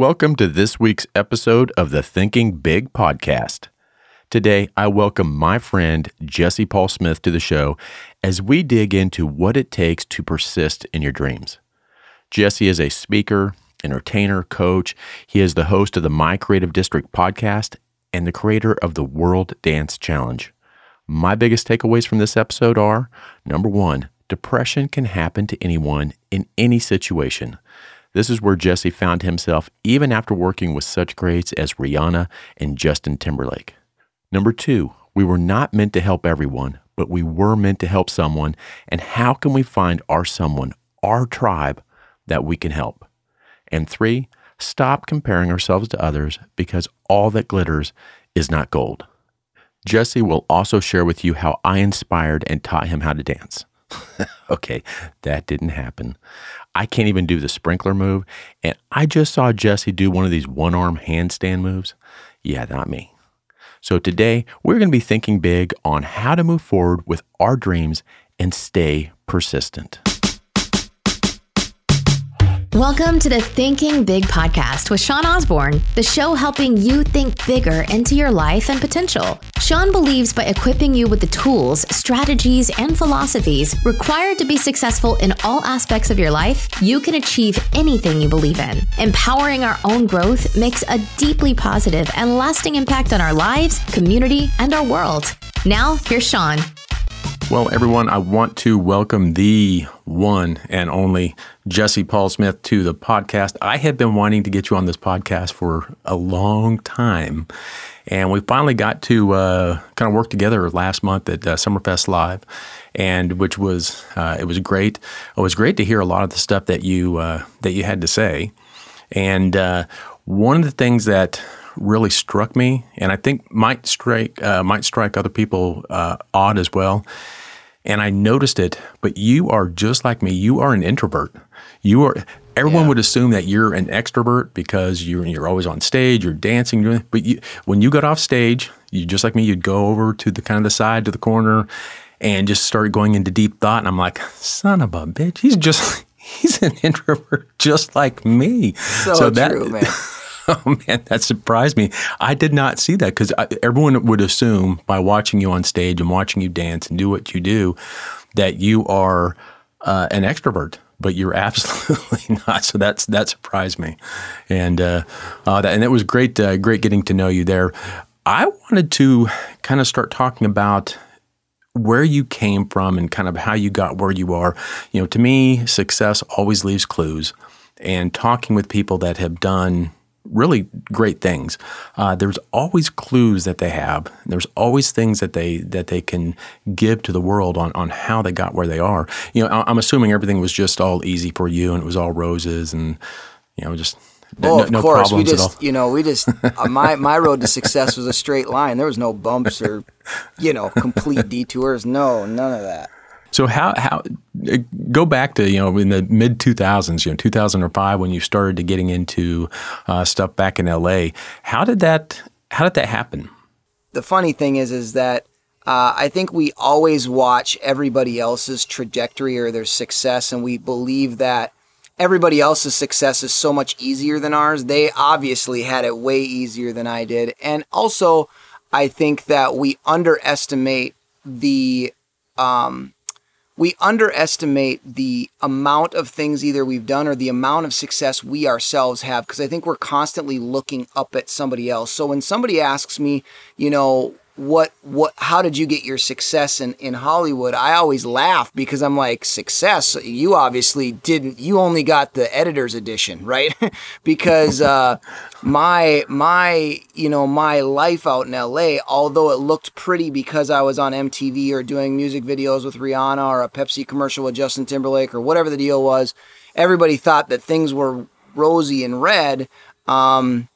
Welcome to this week's episode of the Thinking Big podcast. Today, I welcome my friend Jesse Paul Smith to the show as we dig into what it takes to persist in your dreams. Jesse is a speaker, entertainer, coach. He is the host of the My Creative District podcast and the creator of the World Dance Challenge. My biggest takeaways from this episode are number one, depression can happen to anyone in any situation. This is where Jesse found himself even after working with such greats as Rihanna and Justin Timberlake. Number two, we were not meant to help everyone, but we were meant to help someone. And how can we find our someone, our tribe that we can help? And three, stop comparing ourselves to others because all that glitters is not gold. Jesse will also share with you how I inspired and taught him how to dance. okay, that didn't happen. I can't even do the sprinkler move. And I just saw Jesse do one of these one arm handstand moves. Yeah, not me. So today, we're going to be thinking big on how to move forward with our dreams and stay persistent. Welcome to the Thinking Big podcast with Sean Osborne, the show helping you think bigger into your life and potential. Sean believes by equipping you with the tools, strategies, and philosophies required to be successful in all aspects of your life, you can achieve anything you believe in. Empowering our own growth makes a deeply positive and lasting impact on our lives, community, and our world. Now, here's Sean. Well, everyone, I want to welcome the one and only Jesse Paul Smith to the podcast. I have been wanting to get you on this podcast for a long time. And we finally got to uh, kind of work together last month at uh, Summerfest Live, and which was uh, it was great. It was great to hear a lot of the stuff that you uh, that you had to say. And uh, one of the things that really struck me, and I think might strike uh, might strike other people odd as well, and I noticed it, but you are just like me. You are an introvert. You are everyone yeah. would assume that you're an extrovert because you're you're always on stage, you're dancing, but you, when you got off stage, you just like me, you'd go over to the kind of the side to the corner and just start going into deep thought and I'm like, son of a bitch, he's just he's an introvert just like me. So, so that, true, man. oh man, that surprised me. I did not see that because everyone would assume by watching you on stage and watching you dance and do what you do that you are uh, an extrovert, but you're absolutely not. So that's that surprised me, and uh, uh, that, and it was great, uh, great getting to know you there. I wanted to kind of start talking about where you came from and kind of how you got where you are. You know, to me, success always leaves clues. And talking with people that have done really great things. Uh, there's always clues that they have. There's always things that they that they can give to the world on on how they got where they are. You know, I'm assuming everything was just all easy for you and it was all roses and you know just. Oh, no, of no course. We just, you know, we just uh, my my road to success was a straight line. There was no bumps or, you know, complete detours. No, none of that. So how how go back to you know in the mid two thousands, you know two thousand or five when you started to getting into uh, stuff back in L.A. How did that how did that happen? The funny thing is, is that uh, I think we always watch everybody else's trajectory or their success, and we believe that everybody else's success is so much easier than ours. They obviously had it way easier than I did, and also I think that we underestimate the um, we underestimate the amount of things either we've done or the amount of success we ourselves have because I think we're constantly looking up at somebody else. So when somebody asks me, you know, what what how did you get your success in in Hollywood? I always laugh because I'm like success. You obviously didn't. You only got the editor's edition, right? because uh, my my you know my life out in LA, although it looked pretty because I was on MTV or doing music videos with Rihanna or a Pepsi commercial with Justin Timberlake or whatever the deal was, everybody thought that things were rosy and red. Um,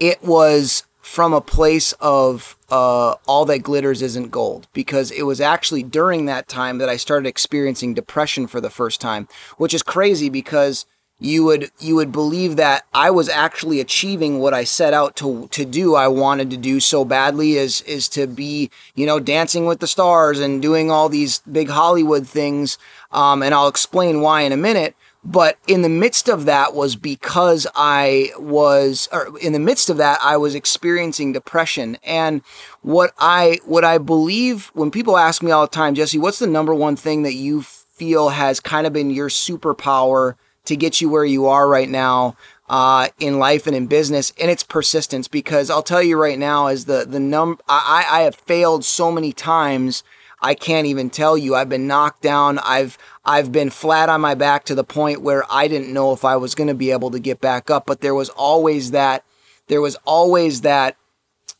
it was from a place of uh, all that glitters isn't gold because it was actually during that time that I started experiencing depression for the first time, which is crazy because you would you would believe that I was actually achieving what I set out to to do. I wanted to do so badly is is to be you know dancing with the stars and doing all these big Hollywood things. Um, and I'll explain why in a minute. But in the midst of that was because I was, or in the midst of that, I was experiencing depression. And what I, what I believe when people ask me all the time, Jesse, what's the number one thing that you feel has kind of been your superpower to get you where you are right now? Uh, in life and in business, and it's persistence. Because I'll tell you right now, is the the num I, I have failed so many times I can't even tell you. I've been knocked down. I've I've been flat on my back to the point where I didn't know if I was going to be able to get back up, but there was always that there was always that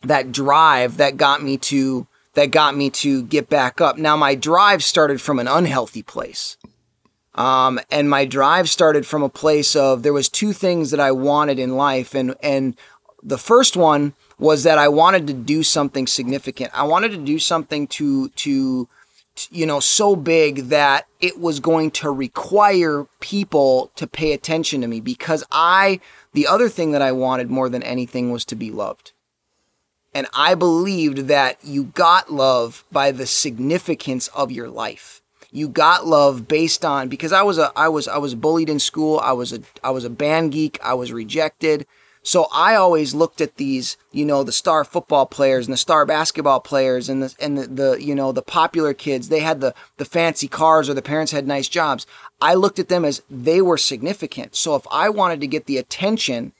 that drive that got me to that got me to get back up. Now my drive started from an unhealthy place. Um, and my drive started from a place of there was two things that I wanted in life and and the first one was that I wanted to do something significant. I wanted to do something to to you know so big that it was going to require people to pay attention to me because I the other thing that I wanted more than anything was to be loved. And I believed that you got love by the significance of your life. You got love based on because I was a I was I was bullied in school. I was a I was a band geek. I was rejected. So I always looked at these, you know, the star football players and the star basketball players and the and the, the you know the popular kids. They had the the fancy cars or the parents had nice jobs. I looked at them as they were significant. So if I wanted to get the attention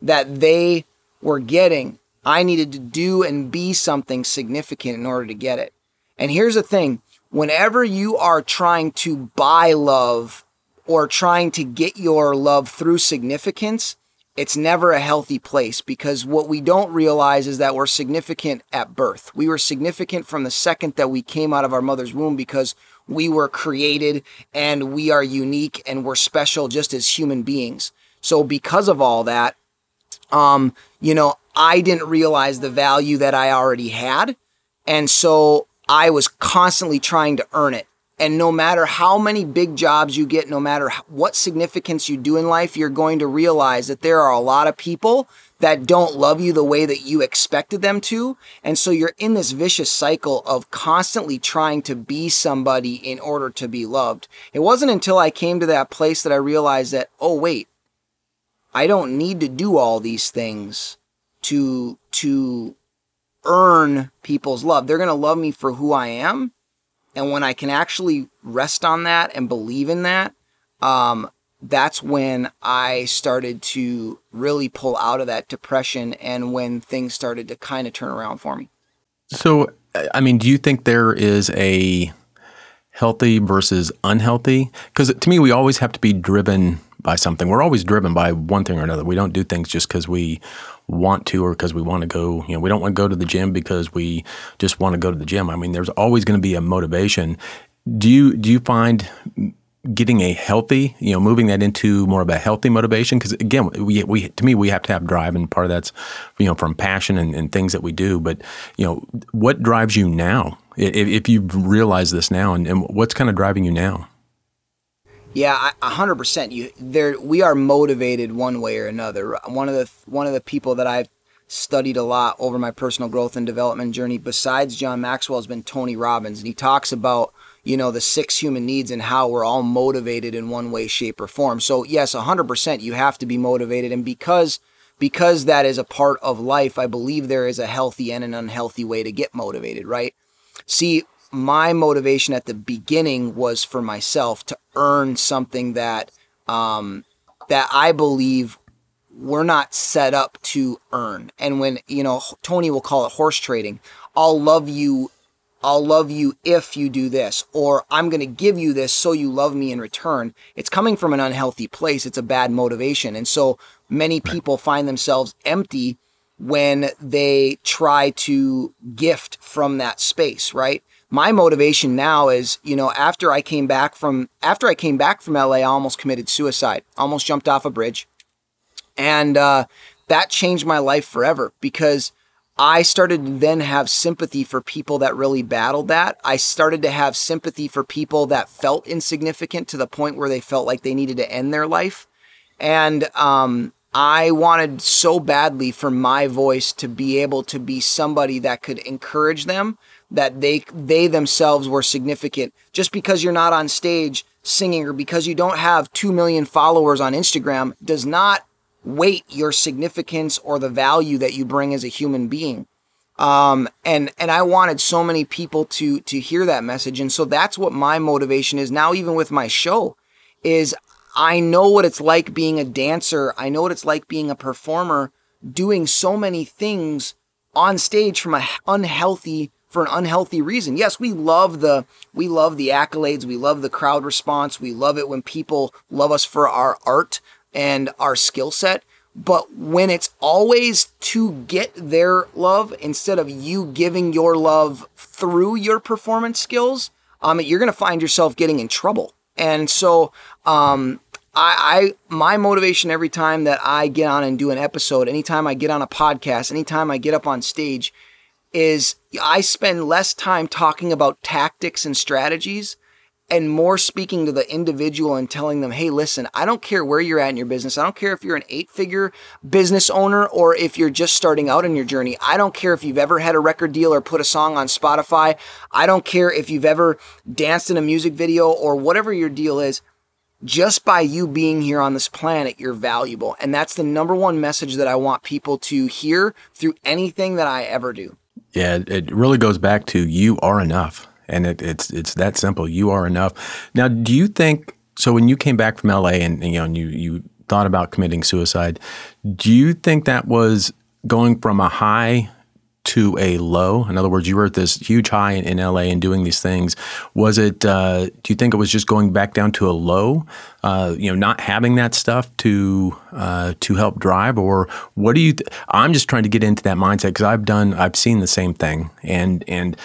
that they were getting, I needed to do and be something significant in order to get it. And here's the thing: whenever you are trying to buy love or trying to get your love through significance it's never a healthy place because what we don't realize is that we're significant at birth. We were significant from the second that we came out of our mother's womb because we were created and we are unique and we're special just as human beings. So because of all that, um, you know, I didn't realize the value that I already had. And so I was constantly trying to earn it. And no matter how many big jobs you get, no matter what significance you do in life, you're going to realize that there are a lot of people that don't love you the way that you expected them to. And so you're in this vicious cycle of constantly trying to be somebody in order to be loved. It wasn't until I came to that place that I realized that, oh, wait, I don't need to do all these things to, to earn people's love. They're going to love me for who I am and when I can actually rest on that and believe in that, um, that's when I started to really pull out of that depression and when things started to kind of turn around for me. So, I mean, do you think there is a healthy versus unhealthy? Because to me, we always have to be driven by something. We're always driven by one thing or another. We don't do things just because we want to or because we want to go. You know, we don't want to go to the gym because we just want to go to the gym. I mean, there's always going to be a motivation. Do you do you find getting a healthy, you know, moving that into more of a healthy motivation? Because again, we, we to me we have to have drive, and part of that's you know from passion and, and things that we do. But you know, what drives you now? If, if you've realized this now, and, and what's kind of driving you now? Yeah, hundred percent. You there, we are motivated one way or another. One of the one of the people that I've studied a lot over my personal growth and development journey, besides John Maxwell, has been Tony Robbins, and he talks about you know the six human needs and how we're all motivated in one way, shape, or form. So yes, hundred percent, you have to be motivated, and because because that is a part of life, I believe there is a healthy and an unhealthy way to get motivated. Right? See, my motivation at the beginning was for myself to earn something that um, that I believe we're not set up to earn. And when you know Tony will call it horse trading, I'll love you. I'll love you if you do this, or I'm going to give you this so you love me in return. It's coming from an unhealthy place. It's a bad motivation. And so many people find themselves empty when they try to gift from that space, right? My motivation now is, you know, after I came back from after I came back from LA, I almost committed suicide, almost jumped off a bridge, and uh, that changed my life forever because I started to then have sympathy for people that really battled that. I started to have sympathy for people that felt insignificant to the point where they felt like they needed to end their life, and um, I wanted so badly for my voice to be able to be somebody that could encourage them that they they themselves were significant. Just because you're not on stage singing or because you don't have 2 million followers on Instagram does not weight your significance or the value that you bring as a human being. Um, and and I wanted so many people to to hear that message, and so that's what my motivation is now. Even with my show, is I know what it's like being a dancer. I know what it's like being a performer, doing so many things on stage from a unhealthy for an unhealthy reason. Yes, we love the we love the accolades, we love the crowd response, we love it when people love us for our art and our skill set. But when it's always to get their love instead of you giving your love through your performance skills, um, you're going to find yourself getting in trouble. And so, um, I, I, my motivation every time that I get on and do an episode, anytime I get on a podcast, anytime I get up on stage, is I spend less time talking about tactics and strategies and more speaking to the individual and telling them, hey, listen, I don't care where you're at in your business. I don't care if you're an eight figure business owner or if you're just starting out in your journey. I don't care if you've ever had a record deal or put a song on Spotify. I don't care if you've ever danced in a music video or whatever your deal is. Just by you being here on this planet, you're valuable. And that's the number one message that I want people to hear through anything that I ever do. Yeah, it really goes back to you are enough and it, it's it's that simple. You are enough. Now, do you think so? When you came back from LA and, you know and you you thought about committing suicide, do you think that was going from a high to a low? In other words, you were at this huge high in, in LA and doing these things. Was it? Uh, do you think it was just going back down to a low? Uh, you know, not having that stuff to uh, to help drive, or what do you? Th- I'm just trying to get into that mindset because I've done, I've seen the same thing, and and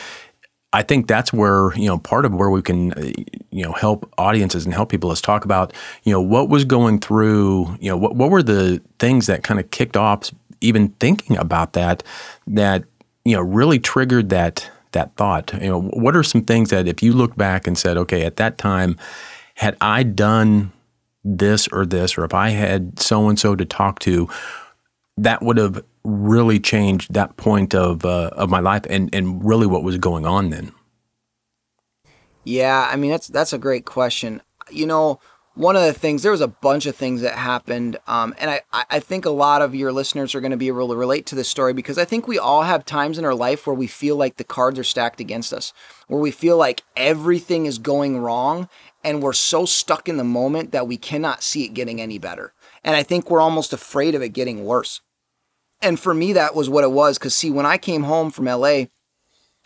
I think that's where you know part of where we can uh, you know help audiences and help people is talk about you know what was going through you know what what were the things that kind of kicked off even thinking about that that you know really triggered that that thought you know what are some things that if you look back and said okay at that time had I done this or this or if I had so and so to talk to that would have really changed that point of uh, of my life and and really what was going on then? Yeah, I mean that's that's a great question. You know, one of the things there was a bunch of things that happened, um, and I I think a lot of your listeners are going to be able to relate to this story because I think we all have times in our life where we feel like the cards are stacked against us, where we feel like everything is going wrong, and we're so stuck in the moment that we cannot see it getting any better. And I think we're almost afraid of it getting worse. And for me, that was what it was. Because, see, when I came home from LA,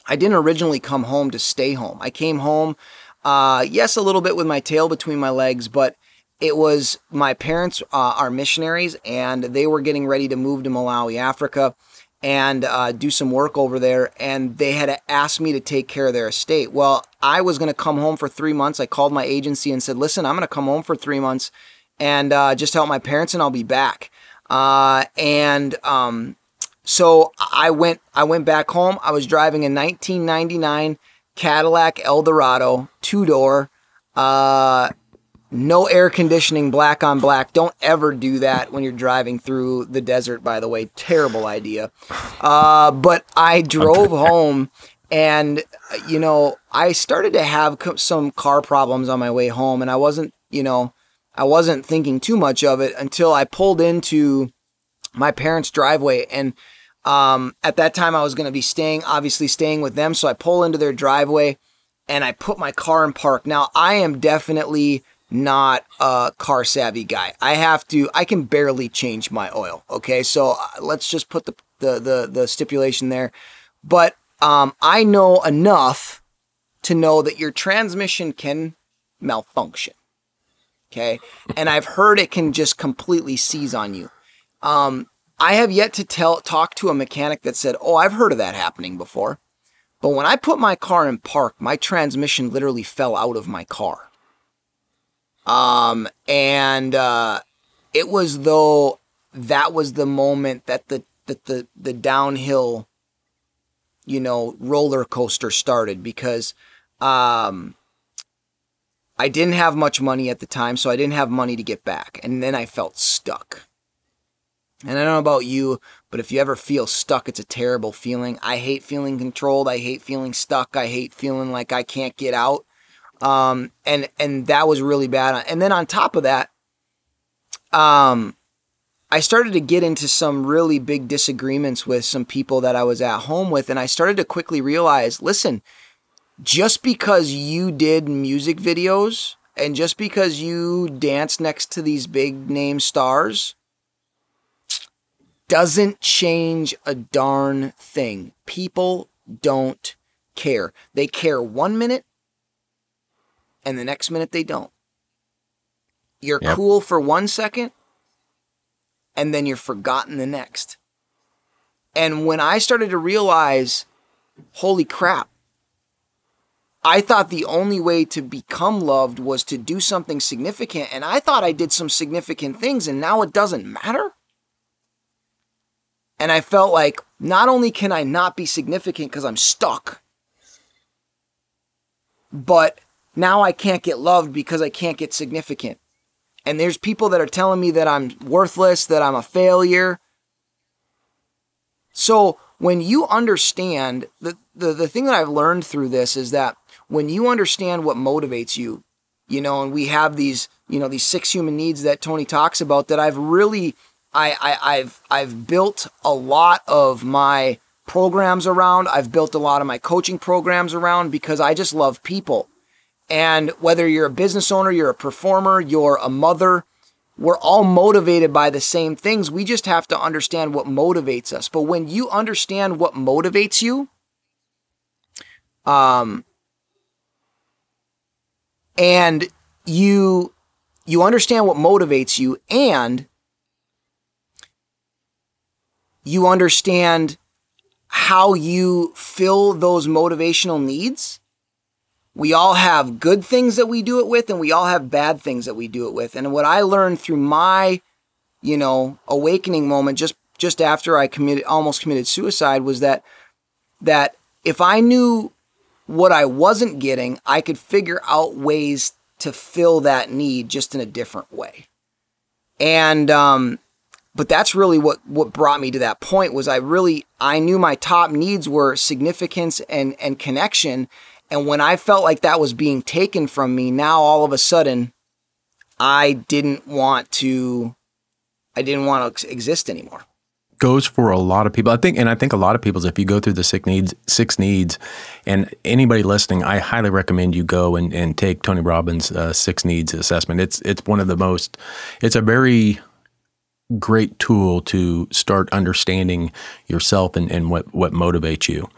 I didn't originally come home to stay home. I came home, uh, yes, a little bit with my tail between my legs, but it was my parents uh, are missionaries and they were getting ready to move to Malawi, Africa, and uh, do some work over there. And they had asked me to take care of their estate. Well, I was going to come home for three months. I called my agency and said, listen, I'm going to come home for three months and uh, just help my parents and I'll be back. Uh, and um, so I went I went back home. I was driving a 1999 Cadillac Eldorado two door. Uh, no air conditioning, black on black. Don't ever do that when you're driving through the desert, by the way. Terrible idea. Uh, but I drove home and, you know, I started to have some car problems on my way home, and I wasn't, you know, I wasn't thinking too much of it until I pulled into my parents' driveway. And um, at that time, I was going to be staying, obviously staying with them. So I pull into their driveway and I put my car in park. Now, I am definitely not a car savvy guy. I have to, I can barely change my oil. Okay. So uh, let's just put the, the, the, the stipulation there. But um, I know enough to know that your transmission can malfunction. Okay. And I've heard it can just completely seize on you. Um, I have yet to tell talk to a mechanic that said, "Oh, I've heard of that happening before." But when I put my car in park, my transmission literally fell out of my car. Um, and uh, it was though that was the moment that the that the the downhill, you know, roller coaster started because um, I didn't have much money at the time, so I didn't have money to get back. And then I felt stuck. And I don't know about you, but if you ever feel stuck, it's a terrible feeling. I hate feeling controlled. I hate feeling stuck. I hate feeling like I can't get out. Um, and and that was really bad. And then on top of that, um, I started to get into some really big disagreements with some people that I was at home with, and I started to quickly realize, listen, just because you did music videos and just because you dance next to these big name stars doesn't change a darn thing. People don't care. They care one minute and the next minute they don't. You're yep. cool for one second and then you're forgotten the next. And when I started to realize, holy crap, I thought the only way to become loved was to do something significant. And I thought I did some significant things, and now it doesn't matter. And I felt like not only can I not be significant because I'm stuck, but now I can't get loved because I can't get significant. And there's people that are telling me that I'm worthless, that I'm a failure. So when you understand the, the, the thing that I've learned through this is that when you understand what motivates you, you know, and we have these, you know, these six human needs that Tony talks about that I've really I, I I've I've built a lot of my programs around. I've built a lot of my coaching programs around because I just love people. And whether you're a business owner, you're a performer, you're a mother, we're all motivated by the same things. We just have to understand what motivates us. But when you understand what motivates you, um, and you you understand what motivates you and you understand how you fill those motivational needs we all have good things that we do it with and we all have bad things that we do it with. And what i learned through my you know awakening moment just just after i committed almost committed suicide was that that if i knew what i wasn't getting i could figure out ways to fill that need just in a different way. And um but that's really what what brought me to that point was i really i knew my top needs were significance and and connection and when I felt like that was being taken from me, now all of a sudden, I didn't want to, I didn't want to exist anymore. Goes for a lot of people. I think, and I think a lot of people's, if you go through the six needs, six needs, and anybody listening, I highly recommend you go and, and take Tony Robbins' uh, six needs assessment. It's, it's one of the most, it's a very, great tool to start understanding yourself and, and what, what motivates you.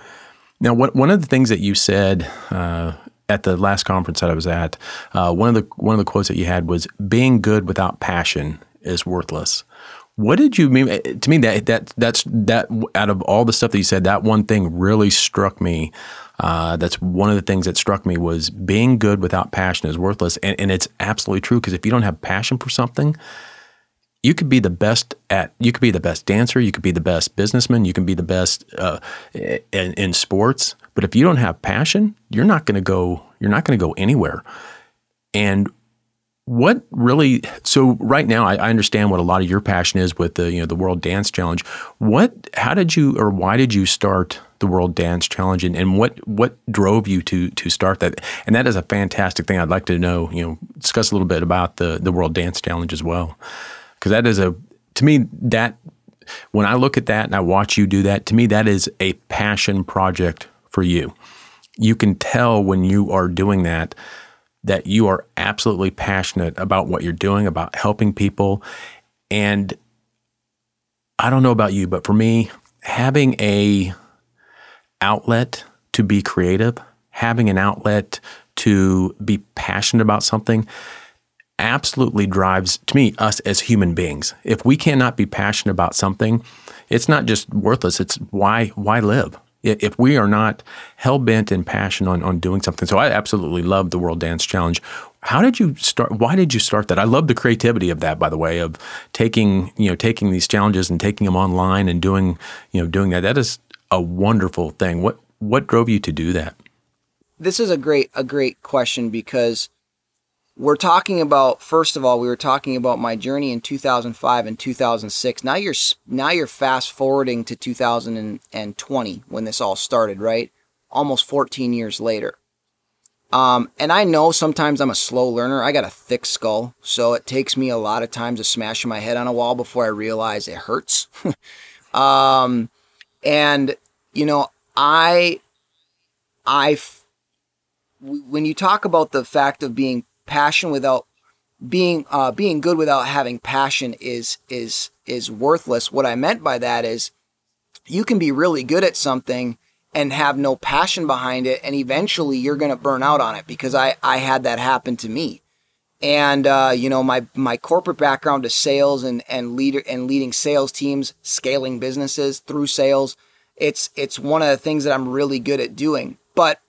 Now, what, one of the things that you said uh, at the last conference that I was at, uh, one of the one of the quotes that you had was "Being good without passion is worthless." What did you mean? To me, that that that's that out of all the stuff that you said, that one thing really struck me. Uh, that's one of the things that struck me was being good without passion is worthless, and, and it's absolutely true. Because if you don't have passion for something, you could be the best at you could be the best dancer you could be the best businessman you can be the best uh, in, in, sports but if you don't have passion you're not going to go you're not going to go anywhere. And what really so right now I, I, understand what a lot of your passion is with the you know the world dance challenge. What how did you or why did you start the world dance challenge and, and what what drove you to to start that? And that is a fantastic thing. I'd like to know you know discuss a little bit about the the world dance challenge as well because that is a to me that when I look at that and I watch you do that, to me that is a passion project for you. You can tell when you are doing that that you are absolutely passionate about what you're doing, about helping people. And I don't know about you, but for me, having a outlet to be creative, having an outlet to be passionate about something, absolutely drives to me us as human beings. If we cannot be passionate about something, it's not just worthless. It's why why live? If we are not hell bent and passion on on doing something, so I absolutely love the World Dance Challenge. How did you start? Why did you start that? I love the creativity of that, by the way, of taking you know taking these challenges and taking them online and doing you know doing that. That is a wonderful thing. What what drove you to do that? This is a great a great question because we're talking about first of all we were talking about my journey in 2005 and 2006 now you're now you're fast forwarding to 2020 when this all started right almost 14 years later Um, and I know sometimes I'm a slow learner. I got a thick skull, so it takes me a lot of times to smash my head on a wall before I realize it hurts. um, and you know, I, I, when you talk about the fact of being passion without being uh, being good without having passion is is is worthless. What I meant by that is you can be really good at something and have no passion behind it, and eventually you're going to burn out on it. Because I I had that happen to me, and uh, you know my my corporate background is sales and and leader and leading sales teams, scaling businesses through sales. It's it's one of the things that I'm really good at doing. But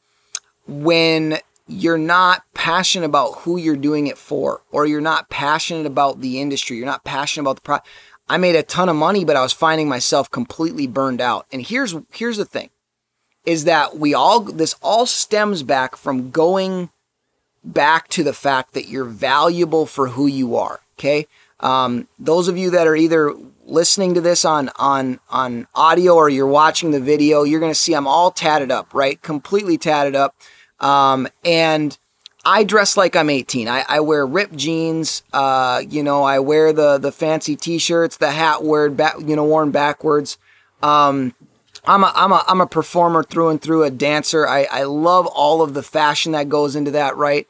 when you're not passionate about who you're doing it for, or you're not passionate about the industry, you're not passionate about the product. I made a ton of money, but I was finding myself completely burned out. And here's here's the thing is that we all this all stems back from going back to the fact that you're valuable for who you are. Okay, um, those of you that are either listening to this on on on audio or you're watching the video, you're gonna see I'm all tatted up, right? Completely tatted up, um, and I dress like I'm 18. I, I wear ripped jeans. Uh, you know, I wear the the fancy T-shirts, the hat worn back, you know, worn backwards. Um, I'm a, I'm a, I'm a performer through and through, a dancer. I, I love all of the fashion that goes into that, right?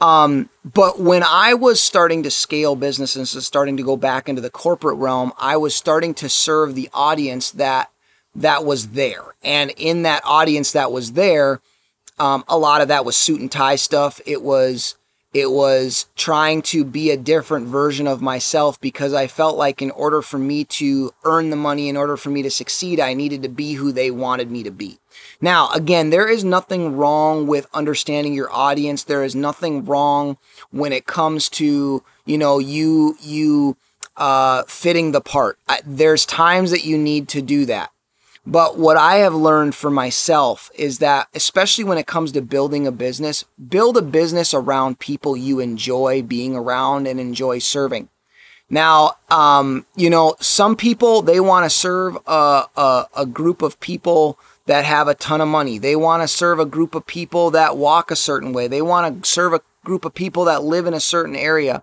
Um, but when I was starting to scale businesses and starting to go back into the corporate realm, I was starting to serve the audience that that was there. And in that audience that was there, um, a lot of that was suit and tie stuff. It was it was trying to be a different version of myself because I felt like in order for me to earn the money, in order for me to succeed, I needed to be who they wanted me to be. Now, again, there is nothing wrong with understanding your audience. There is nothing wrong when it comes to, you know, you, you, uh, fitting the part. I, there's times that you need to do that. But what I have learned for myself is that, especially when it comes to building a business, build a business around people you enjoy being around and enjoy serving. Now, um, you know, some people, they want to serve a, a, a group of people that have a ton of money. They want to serve a group of people that walk a certain way. They want to serve a group of people that live in a certain area.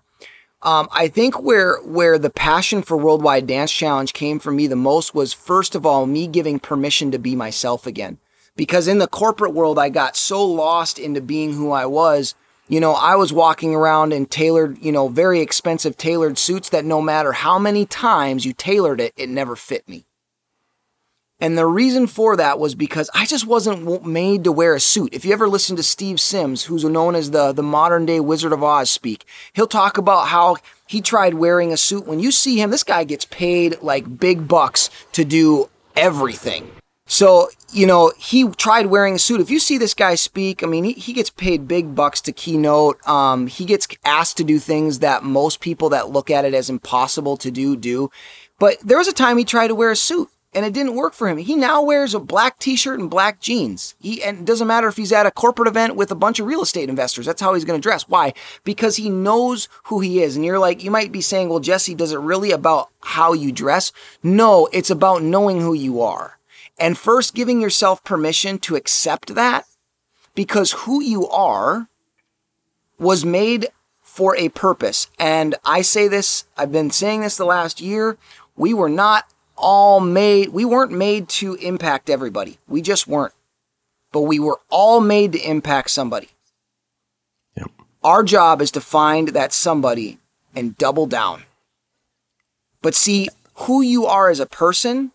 Um, I think where where the passion for Worldwide Dance Challenge came for me the most was first of all me giving permission to be myself again. Because in the corporate world, I got so lost into being who I was. You know, I was walking around in tailored, you know, very expensive tailored suits that no matter how many times you tailored it, it never fit me. And the reason for that was because I just wasn't made to wear a suit. If you ever listen to Steve Sims, who's known as the, the modern day Wizard of Oz speak, he'll talk about how he tried wearing a suit. When you see him, this guy gets paid like big bucks to do everything. So, you know, he tried wearing a suit. If you see this guy speak, I mean, he, he gets paid big bucks to keynote. Um, he gets asked to do things that most people that look at it as impossible to do, do. But there was a time he tried to wear a suit and it didn't work for him. He now wears a black t-shirt and black jeans. He and it doesn't matter if he's at a corporate event with a bunch of real estate investors. That's how he's going to dress. Why? Because he knows who he is. And you're like, you might be saying, "Well, Jesse, does it really about how you dress?" No, it's about knowing who you are. And first giving yourself permission to accept that because who you are was made for a purpose. And I say this, I've been saying this the last year, we were not all made, we weren't made to impact everybody. We just weren't. But we were all made to impact somebody. Yep. Our job is to find that somebody and double down. But see, who you are as a person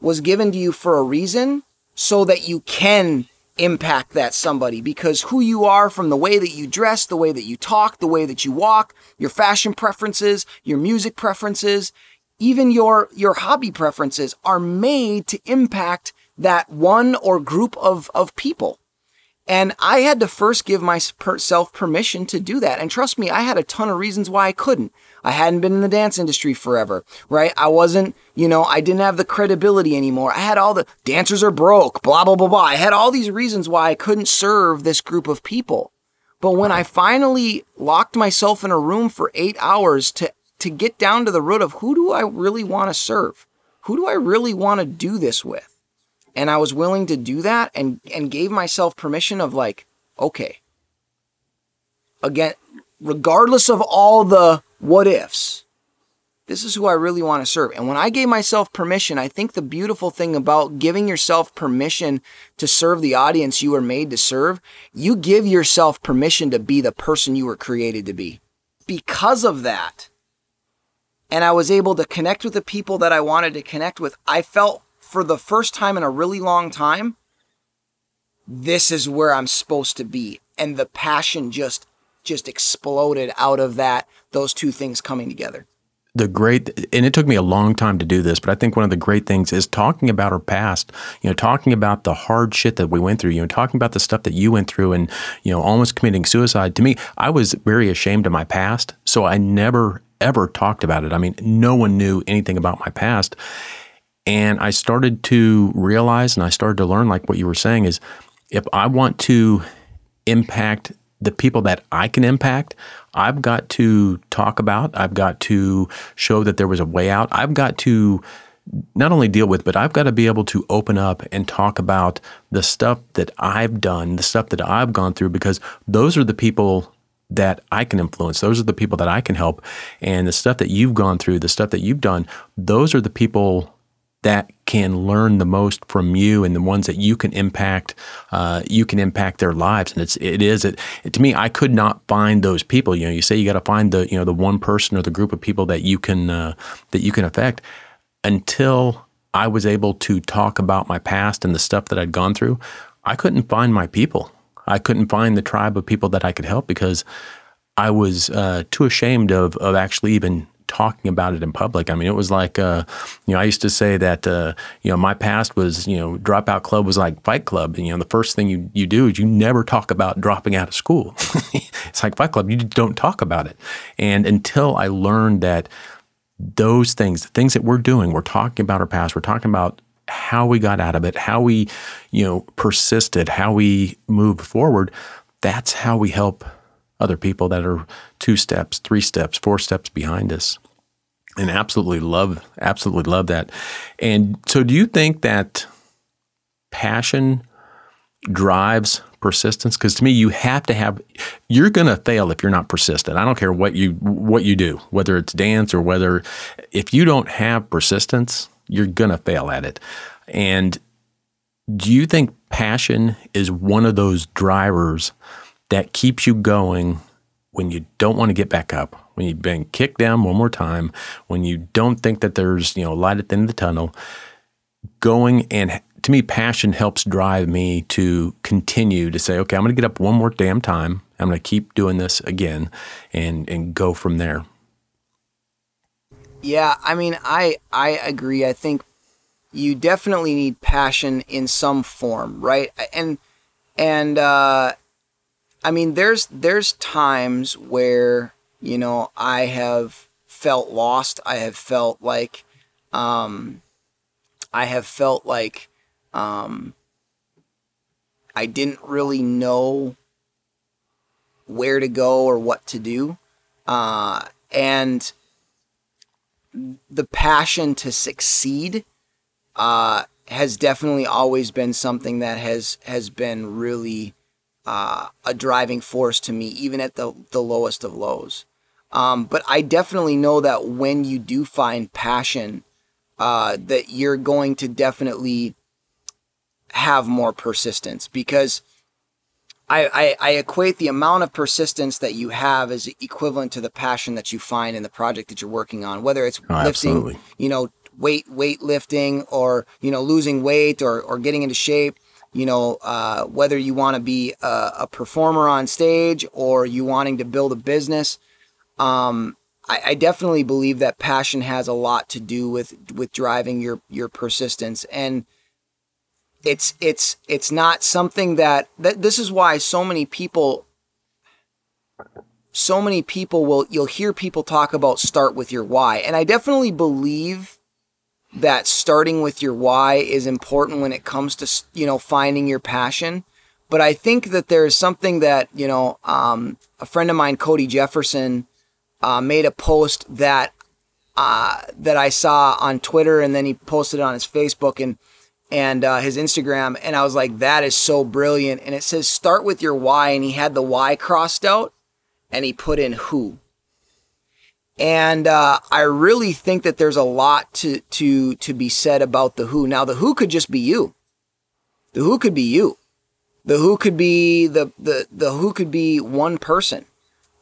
was given to you for a reason so that you can impact that somebody because who you are from the way that you dress, the way that you talk, the way that you walk, your fashion preferences, your music preferences, even your your hobby preferences are made to impact that one or group of of people. And I had to first give myself permission to do that. And trust me, I had a ton of reasons why I couldn't. I hadn't been in the dance industry forever, right? I wasn't, you know, I didn't have the credibility anymore. I had all the dancers are broke, blah, blah, blah, blah. I had all these reasons why I couldn't serve this group of people. But when I finally locked myself in a room for eight hours to to get down to the root of who do I really want to serve? Who do I really want to do this with? And I was willing to do that and, and gave myself permission of like, okay, again, regardless of all the what ifs, this is who I really want to serve. And when I gave myself permission, I think the beautiful thing about giving yourself permission to serve the audience you were made to serve, you give yourself permission to be the person you were created to be. Because of that, and I was able to connect with the people that I wanted to connect with, I felt for the first time in a really long time, this is where I'm supposed to be. And the passion just just exploded out of that those two things coming together the great and it took me a long time to do this but i think one of the great things is talking about our past you know talking about the hard shit that we went through you know talking about the stuff that you went through and you know almost committing suicide to me i was very ashamed of my past so i never ever talked about it i mean no one knew anything about my past and i started to realize and i started to learn like what you were saying is if i want to impact the people that I can impact, I've got to talk about, I've got to show that there was a way out. I've got to not only deal with, but I've got to be able to open up and talk about the stuff that I've done, the stuff that I've gone through, because those are the people that I can influence. Those are the people that I can help. And the stuff that you've gone through, the stuff that you've done, those are the people that can learn the most from you and the ones that you can impact uh, you can impact their lives and it's it is it, it, to me I could not find those people you know you say you got to find the you know the one person or the group of people that you can uh, that you can affect until I was able to talk about my past and the stuff that I'd gone through I couldn't find my people I couldn't find the tribe of people that I could help because I was uh, too ashamed of of actually even talking about it in public. I mean, it was like, uh, you know, I used to say that, uh, you know, my past was, you know, Dropout Club was like Fight Club. And, you know, the first thing you, you do is you never talk about dropping out of school. it's like Fight Club. You don't talk about it. And until I learned that those things, the things that we're doing, we're talking about our past, we're talking about how we got out of it, how we, you know, persisted, how we moved forward. That's how we help other people that are two steps, three steps, four steps behind us. And absolutely love, absolutely love that. And so, do you think that passion drives persistence? Because to me, you have to have. You're going to fail if you're not persistent. I don't care what you what you do, whether it's dance or whether if you don't have persistence, you're going to fail at it. And do you think passion is one of those drivers that keeps you going when you don't want to get back up, when you've been kicked down one more time, when you don't think that there's, you know, light at the end of the tunnel, going and to me, passion helps drive me to continue to say, okay, I'm going to get up one more damn time. I'm going to keep doing this again and, and go from there. Yeah, I mean, I I agree. I think you definitely need passion in some form, right? And and uh, I mean, there's there's times where you know I have felt lost. I have felt like, um, I have felt like, um, I didn't really know where to go or what to do, uh, and the passion to succeed uh, has definitely always been something that has has been really uh, a driving force to me, even at the, the lowest of lows. Um, but I definitely know that when you do find passion, uh, that you're going to definitely have more persistence because I, I, I, equate the amount of persistence that you have as equivalent to the passion that you find in the project that you're working on, whether it's oh, lifting, absolutely. you know, weight, weight lifting or, you know, losing weight or, or getting into shape you know, uh, whether you want to be a, a, performer on stage or you wanting to build a business. Um, I, I, definitely believe that passion has a lot to do with with driving your your persistence, and it's it's it's not something that that this is why so many people so many people will you'll hear people talk about start with your why. And i definitely believe that starting with your why is important when it comes to you know finding your passion. But i think that there's something that you know um, a friend of mine cody jefferson uh, made a post that uh, that i saw on twitter and then he posted it on his facebook. And and uh, his instagram and i was like that is so brilliant and it says start with your why and he had the why crossed out and he put in who. And uh, I really think that there's a lot to to to be said about the who. Now the who could just be you. The who could be you. The who could be the the the who could be one person.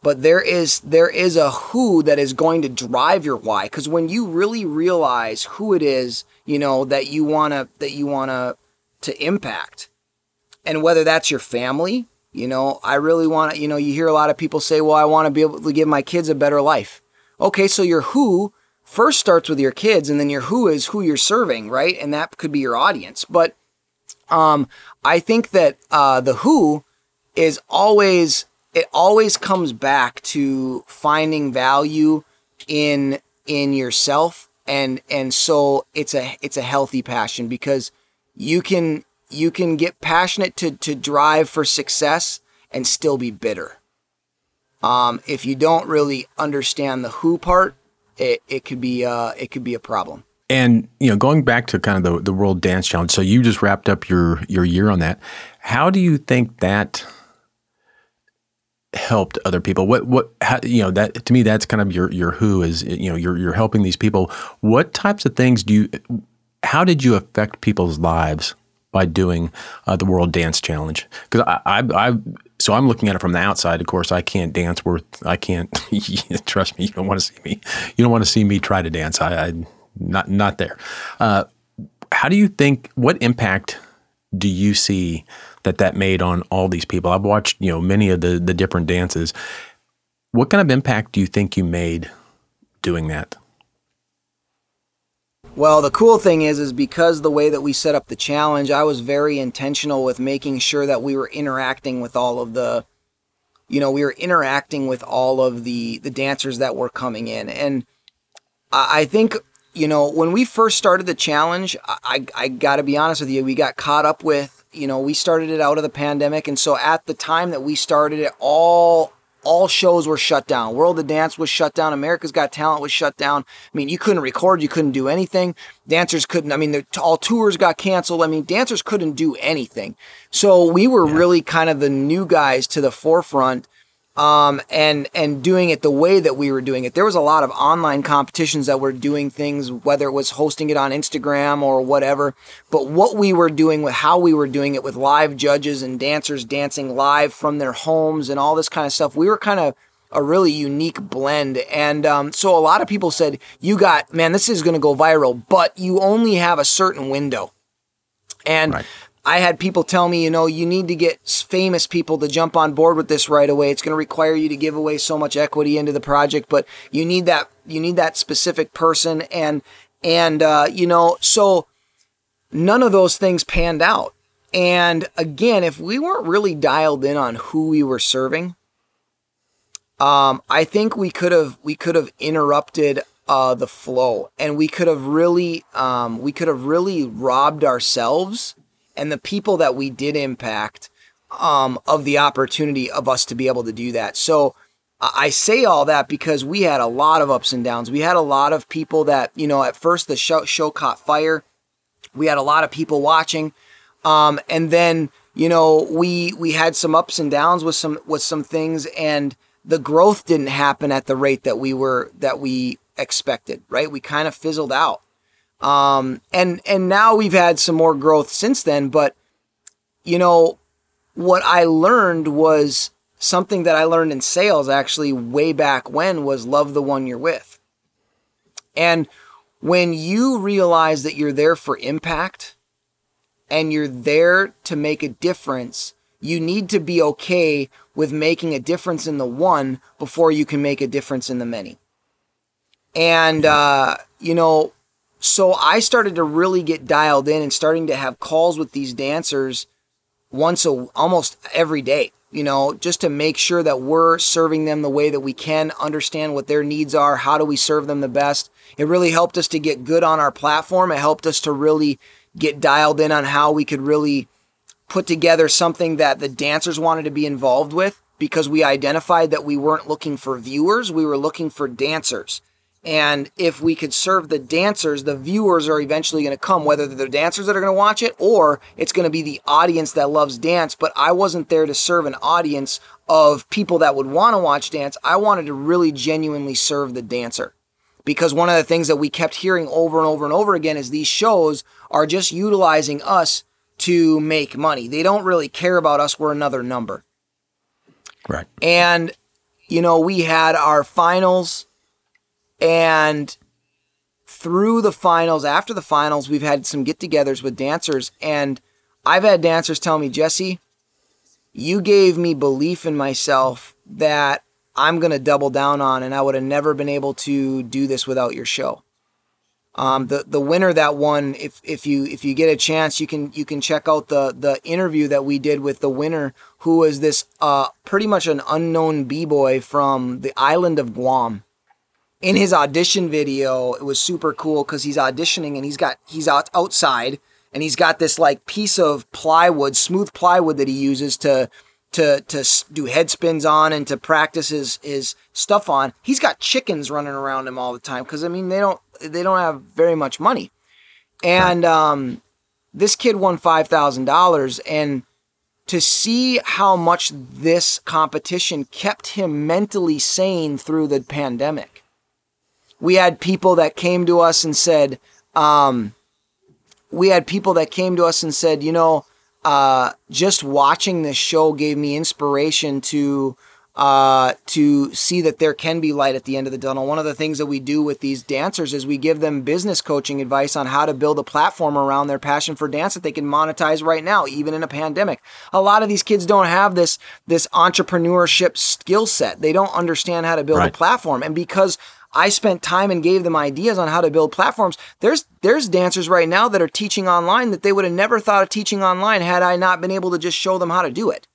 But there is there is a who that is going to drive your why because when you really realize who it is, you know, that you want to that you want to to impact. And whether that's your family, you know, I really want to, you know, you hear a lot of people say, "Well, I want to be able to give my kids a better life." Okay, so your who first starts with your kids and then your who is who you're serving, right? And that could be your audience. But um, I think that uh, the who is always it always comes back to finding value in in yourself and and so it's a it's a healthy passion because you can you can get passionate to to drive for success and still be bitter. Um, if you don't really understand the who part, it, it could be uh, it could be a problem. And you know, going back to kind of the, the World Dance Challenge, so you just wrapped up your your year on that. How do you think that helped other people? What what how, you know that to me that's kind of your your who is you know you're you're helping these people. What types of things do you? How did you affect people's lives by doing uh, the World Dance Challenge? Because I, I, I so I'm looking at it from the outside. Of course, I can't dance worth. I can't. trust me, you don't want to see me. You don't want to see me try to dance. I, I not not there. Uh, how do you think? What impact do you see that that made on all these people? I've watched you know many of the the different dances. What kind of impact do you think you made doing that? Well, the cool thing is, is because the way that we set up the challenge, I was very intentional with making sure that we were interacting with all of the, you know, we were interacting with all of the the dancers that were coming in, and I think you know, when we first started the challenge, I, I got to be honest with you, we got caught up with, you know, we started it out of the pandemic. And so at the time that we started it, all all shows were shut down. World of Dance was shut down. America's Got Talent was shut down. I mean, you couldn't record, you couldn't do anything. Dancers couldn't. I mean, all tours got canceled. I mean, dancers couldn't do anything. So we were yeah. really kind of the new guys to the forefront um, and and doing it the way that we were doing it. There was a lot of online competitions that were doing things, whether it was hosting it on Instagram or whatever. But what we were doing with how we were doing it with live judges and dancers dancing live from their homes and all this kind of stuff, we were kind of a really unique blend. And um, so a lot of people said, "You got man, this is going to go viral, but you only have a certain window." And right. I had people tell me, you know, you need to get famous people to jump on board with this right away. It's going to require you to give away so much equity into the project, but you need that you need that specific person and and uh, you know, so none of those things panned out. And again, if we weren't really dialed in on who we were serving, um, I think we could have we could have interrupted uh, the flow, and we could have really um, we could have really robbed ourselves and the people that we did impact um, of the opportunity of us to be able to do that. So I say all that because we had a lot of ups and downs. We had a lot of people that, you know, at first the show, show caught fire. We had a lot of people watching. Um, and then, you know, we we had some ups and downs with some with some things and the growth didn't happen at the rate that we were that we expected, right? We kind of fizzled out. Um, and and now we've had some more growth since then. But you know, what I learned was something that I learned in sales actually way back when was love the one you're with. And when you realize that you're there for impact and you're there to make a difference, you need to be okay with making a difference in the one before you can make a difference in the many. And, uh, you know, so I started to really get dialed in and starting to have calls with these dancers once a almost every day, you know, just to make sure that we're serving them the way that we can, understand what their needs are, how do we serve them the best. It really helped us to get good on our platform. It helped us to really get dialed in on how we could really put together something that the dancers wanted to be involved with because we identified that we weren't looking for viewers, we were looking for dancers And if we could serve the dancers, the viewers are eventually going to come, whether they're the dancers that are going to watch it or it's going to be the audience that loves dance. But I wasn't there to serve an audience of people that would want to watch dance. I wanted to really genuinely serve the dancer. Because one of the things that we kept hearing over and over and over again is these shows are just utilizing us to make money. They don't really care about us. We're another number. Right. And, you know, we had our finals and through the finals, after the finals, we've had some get togethers with dancers. And I've had dancers tell me, Jesse, you gave me belief in myself that I'm going to double down on, and I would have never been able to do this without your show. Um, the the winner that won, if if you if you get a chance, you can you can check out the the interview that we did with the winner, who was this uh, pretty much an unknown b boy from the island of Guam in his audition video, it was super cool because he's auditioning and he's got he's out outside and he's got this like piece of plywood, smooth plywood that he uses to to to do head spins on and to practice his his stuff on. He's got chickens running around him all the time because I mean they don't they don't have very much money, and um, this kid won five thousand dollars and to see how much this competition kept him mentally sane through the pandemic we had people that came to us and said, um, we had people that came to us and said, you know, uh, just watching this show gave me inspiration to uh, to see that there can be light at the end of the tunnel. One of the things that we do with these dancers is we give them business coaching advice on how to build a platform around their passion for dance that they can monetize right now, even in a pandemic. A lot of these kids don't have this this entrepreneurship skill set. They don't understand how to build right. a platform, and because I spent time and gave them ideas on how to build platforms. There's there's dancers right now that are teaching online that they would have never thought of teaching online had I not been able to just show them how to do it.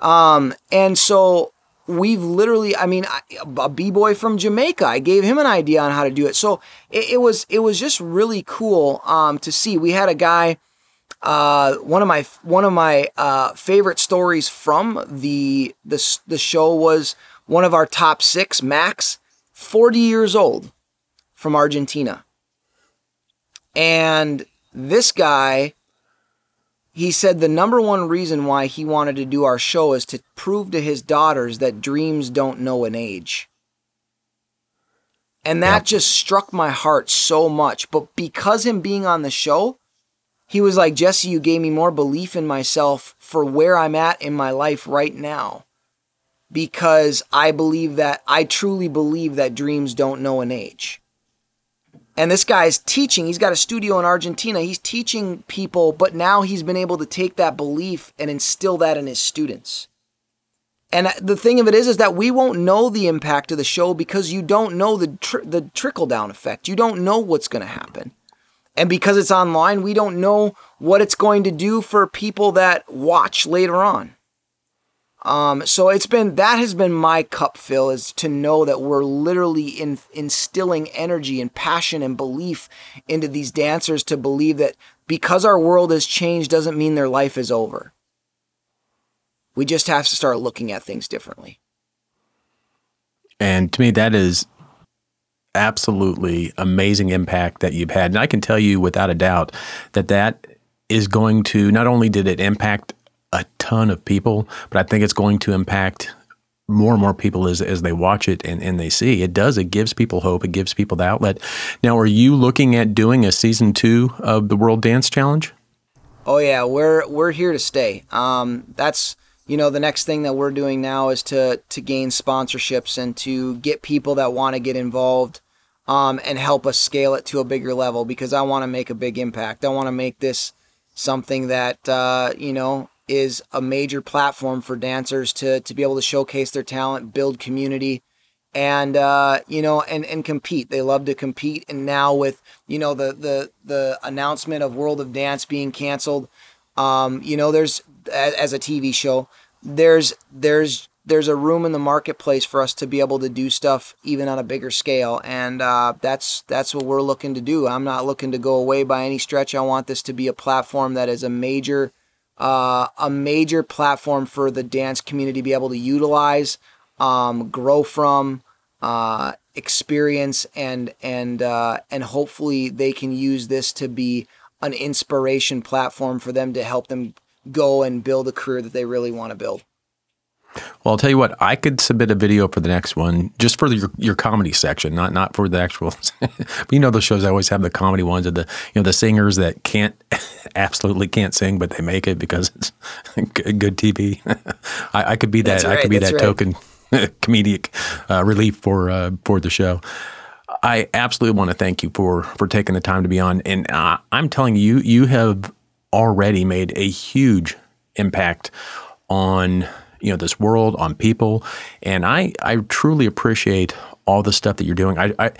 Um, and so we've literally, I mean, a b-boy from Jamaica, I gave him an idea on how to do it. So it, it was it was just really cool um, to see. We had a guy. Uh, one of my one of my uh, favorite stories from the the the show was one of our top six, Max 40 years old from Argentina. And this guy, he said the number one reason why he wanted to do our show is to prove to his daughters that dreams don't know an age. And that yep. just struck my heart so much. But because him being on the show, he was like, Jesse, you gave me more belief in myself for where I'm at in my life right now because I believe that I truly believe that dreams don't know an age. And this guy's teaching, he's got a studio in Argentina. He's teaching people, but now he's been able to take that belief and instill that in his students. And the thing of it is, is that we won't know the impact of the show because you don't know the tr- the trickle down effect. You don't know what's going to happen, and because it's online, we don't know what it's going to do for people that watch later on. Um, so it's been that has been my cup fill is to know that we're literally in, instilling energy and passion and belief into these dancers to believe that because our world has changed doesn't mean their life is over. We just have to start looking at things differently. And to me, that is absolutely amazing impact that you've had. And I can tell you without a doubt that that is going to not only did it impact a ton of people, but I think it's going to impact more and more people as, as they watch it and, and they see. It does. It gives people hope. It gives people the outlet. Now, are you looking at doing a season two of the World Dance Challenge? Oh yeah, we're we're here to stay. Um, that's you know the next thing that we're doing now is to to gain sponsorships and to get people that want to get involved um, and help us scale it to a bigger level because I want to make a big impact. I want to make this something that uh, you know is a major platform for dancers to to be able to showcase their talent, build community, and uh, you know, and and compete. They love to compete, and now with you know the the the announcement of World of Dance being canceled, um, you know, there's as a TV show, there's there's there's a room in the marketplace for us to be able to do stuff even on a bigger scale and uh, that's that's what we're looking to do i'm not looking to go away by any stretch i want this to be a platform that is a major uh, a major platform for the dance community to be able to utilize, um, grow from. Uh, experience and and uh, and hopefully they can use this to be an inspiration platform for them to help them go and build a career that they really want to build. Well, I'll tell you what, I could submit a video for the next one just for your, your comedy section, not not for the actual. but you know, those shows I always have the comedy ones of the you know the singers that can't absolutely can't sing, but they make it because it's good TV. I, I, could be that. Right, I could be that right. token comedic uh, relief for uh, for the show. I absolutely want to thank you for for taking the time to be on, and uh, I'm telling you, you have already made a huge impact on you know this world on people. And i i truly appreciate all the stuff that you're doing. I i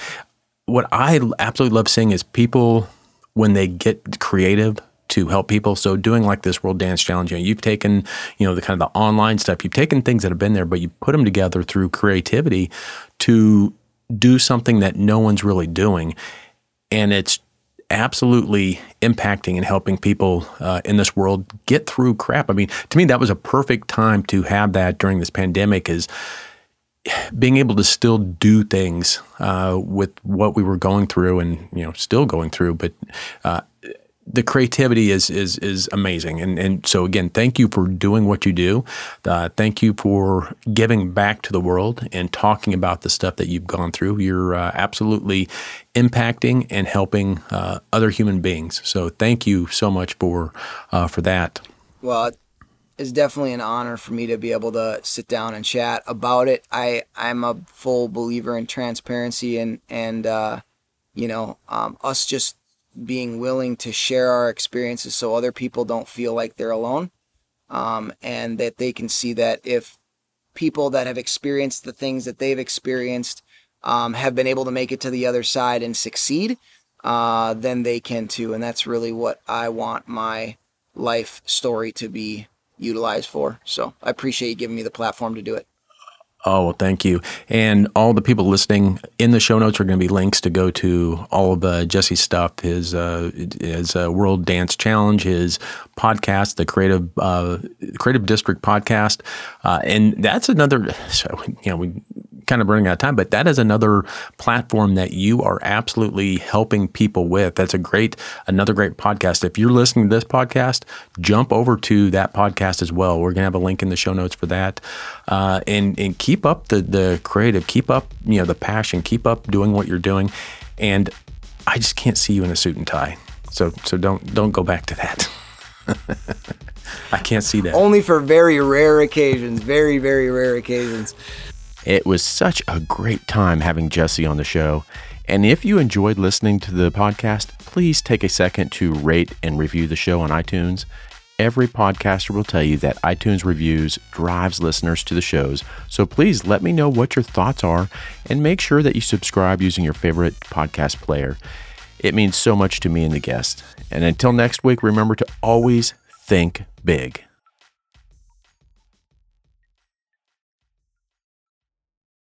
what i absolutely love seeing is people when they get creative to help people. So doing like this world dance challenge you know you've taken you know the kind of the online stuff. You've taken things that have been there but you put them together through creativity to do something that no one's really doing. And it's absolutely impacting and helping people uh, in this world get through crap. I mean, to me, that was a perfect time to have that during this pandemic. Is being able to still do things uh, with what we were going through and you know still going through, but uh, the creativity is is is amazing, and and so again, thank you for doing what you do. Uh, thank you for giving back to the world and talking about the stuff that you've gone through. You're uh, absolutely impacting and helping uh, other human beings. So thank you so much for uh, for that. Well, it's definitely an honor for me to be able to sit down and chat about it. I I'm a full believer in transparency and and uh, you know um, us just being willing to share our experiences so other people don't feel like they're alone um, and that they can see that if people that have experienced the things that they've experienced um, have been able to make it to the other side and succeed, uh, then they can too. And that's really what I want my life story to be utilized for. So I appreciate you giving me the platform to do it. Oh, well, thank you. And all the people listening in the show notes are going to be links to go to all of uh, Jesse's stuff, his uh, his uh, World Dance Challenge, his podcast, the Creative uh, Creative District podcast, uh, and that's another. So, you know, we kind of running out of time, but that is another platform that you are absolutely helping people with. That's a great, another great podcast. If you're listening to this podcast, jump over to that podcast as well. We're gonna have a link in the show notes for that, uh, and and keep up the the creative, keep up you know the passion, keep up doing what you're doing, and I just can't see you in a suit and tie. So so don't don't go back to that. I can't see that. Only for very rare occasions, very very rare occasions. It was such a great time having Jesse on the show. And if you enjoyed listening to the podcast, please take a second to rate and review the show on iTunes. Every podcaster will tell you that iTunes reviews drives listeners to the shows. So please let me know what your thoughts are and make sure that you subscribe using your favorite podcast player. It means so much to me and the guest. And until next week, remember to always think big.